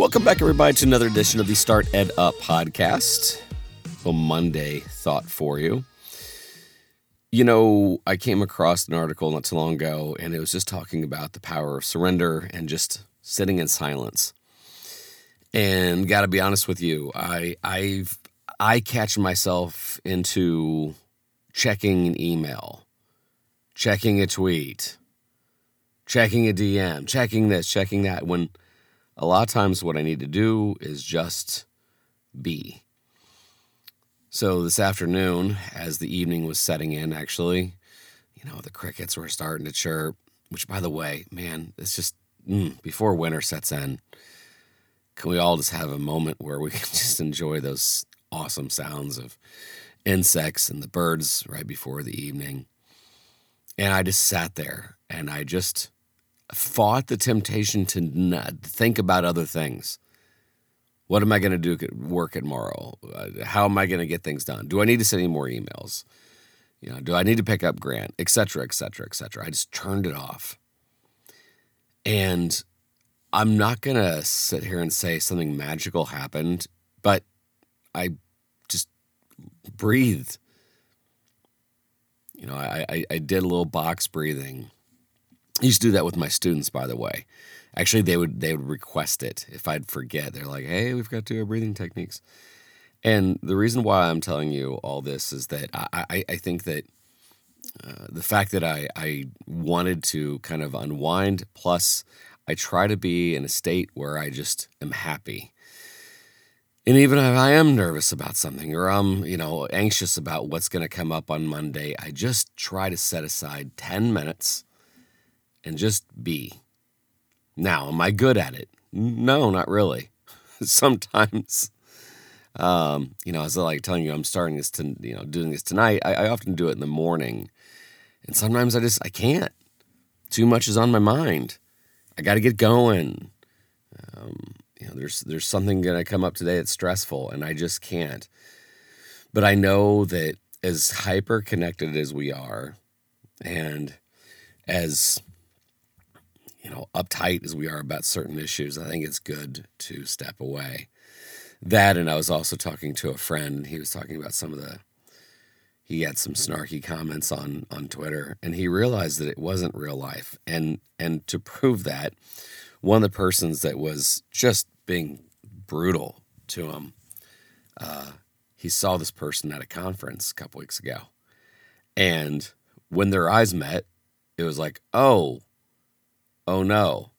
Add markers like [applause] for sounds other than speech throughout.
Welcome back, everybody, to another edition of the Start Ed Up podcast. A Monday thought for you. You know, I came across an article not too long ago, and it was just talking about the power of surrender and just sitting in silence. And got to be honest with you, I I've I catch myself into checking an email, checking a tweet, checking a DM, checking this, checking that when a lot of times what I need to do is just be. So this afternoon, as the evening was setting in, actually, you know, the crickets were starting to chirp, which by the way, man, it's just mm, before winter sets in. Can we all just have a moment where we [laughs] can just enjoy those awesome sounds of insects and the birds right before the evening? And I just sat there and I just fought the temptation to not think about other things. What am I going to do at work tomorrow? Uh, how am I going to get things done? Do I need to send any more emails? You know, do I need to pick up Grant, et cetera, et cetera, et cetera? I just turned it off. And I'm not going to sit here and say something magical happened, but I just breathed. You know, I, I, I did a little box breathing I used to do that with my students, by the way. Actually, they would they would request it if I'd forget. They're like, "Hey, we've got to do our breathing techniques." And the reason why I'm telling you all this is that I, I, I think that uh, the fact that I, I wanted to kind of unwind, plus I try to be in a state where I just am happy. And even if I am nervous about something or I'm, you know, anxious about what's going to come up on Monday, I just try to set aside 10 minutes and just be. Now, am I good at it? No, not really. [laughs] Sometimes, um, you know, as I like telling you, I'm starting this to, you know, doing this tonight. I, I often do it in the morning, and sometimes I just I can't. Too much is on my mind. I got to get going. Um, you know, there's there's something gonna come up today that's stressful, and I just can't. But I know that as hyper connected as we are, and as uptight as we are about certain issues, I think it's good to step away. That, and I was also talking to a friend. He was talking about some of the. He had some snarky comments on on Twitter, and he realized that it wasn't real life. And and to prove that, one of the persons that was just being brutal to him, uh, he saw this person at a conference a couple weeks ago, and when their eyes met, it was like, oh, oh no,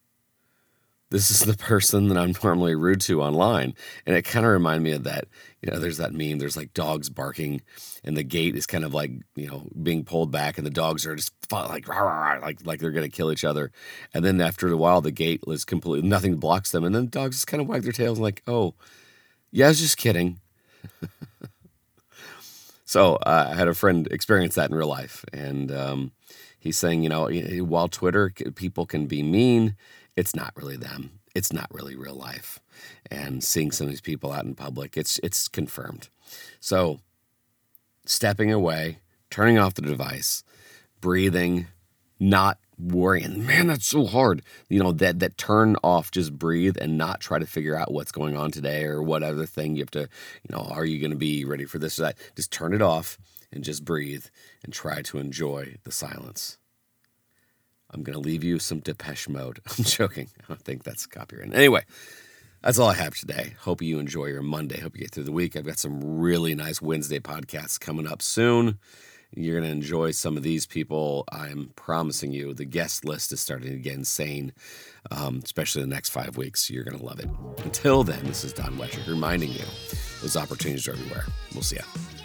this is the person that I'm [laughs] normally rude to online. And it kind of reminded me of that. You know, there's that meme, there's like dogs barking, and the gate is kind of like, you know, being pulled back, and the dogs are just like, rah, rah, rah, like, like they're going to kill each other. And then after a while, the gate is completely, nothing blocks them. And then the dogs just kind of wag their tails like, oh, yeah, I was just kidding. [laughs] so uh, I had a friend experience that in real life. And, um, he's saying, you know, while Twitter people can be mean, it's not really them. It's not really real life. And seeing some of these people out in public, it's it's confirmed. So stepping away, turning off the device, breathing, not worrying. Man, that's so hard. You know, that that turn off, just breathe and not try to figure out what's going on today or what other thing you have to, you know, are you going to be ready for this or that? Just turn it off and just breathe and try to enjoy the silence. I'm going to leave you some Depeche Mode. [laughs] I'm joking. I don't think that's copyright. Anyway, that's all I have today. Hope you enjoy your Monday. Hope you get through the week. I've got some really nice Wednesday podcasts coming up soon. You're going to enjoy some of these people. I'm promising you, the guest list is starting to get insane, um, especially the next five weeks. You're going to love it. Until then, this is Don Wettrick reminding you those opportunities are everywhere. We'll see you.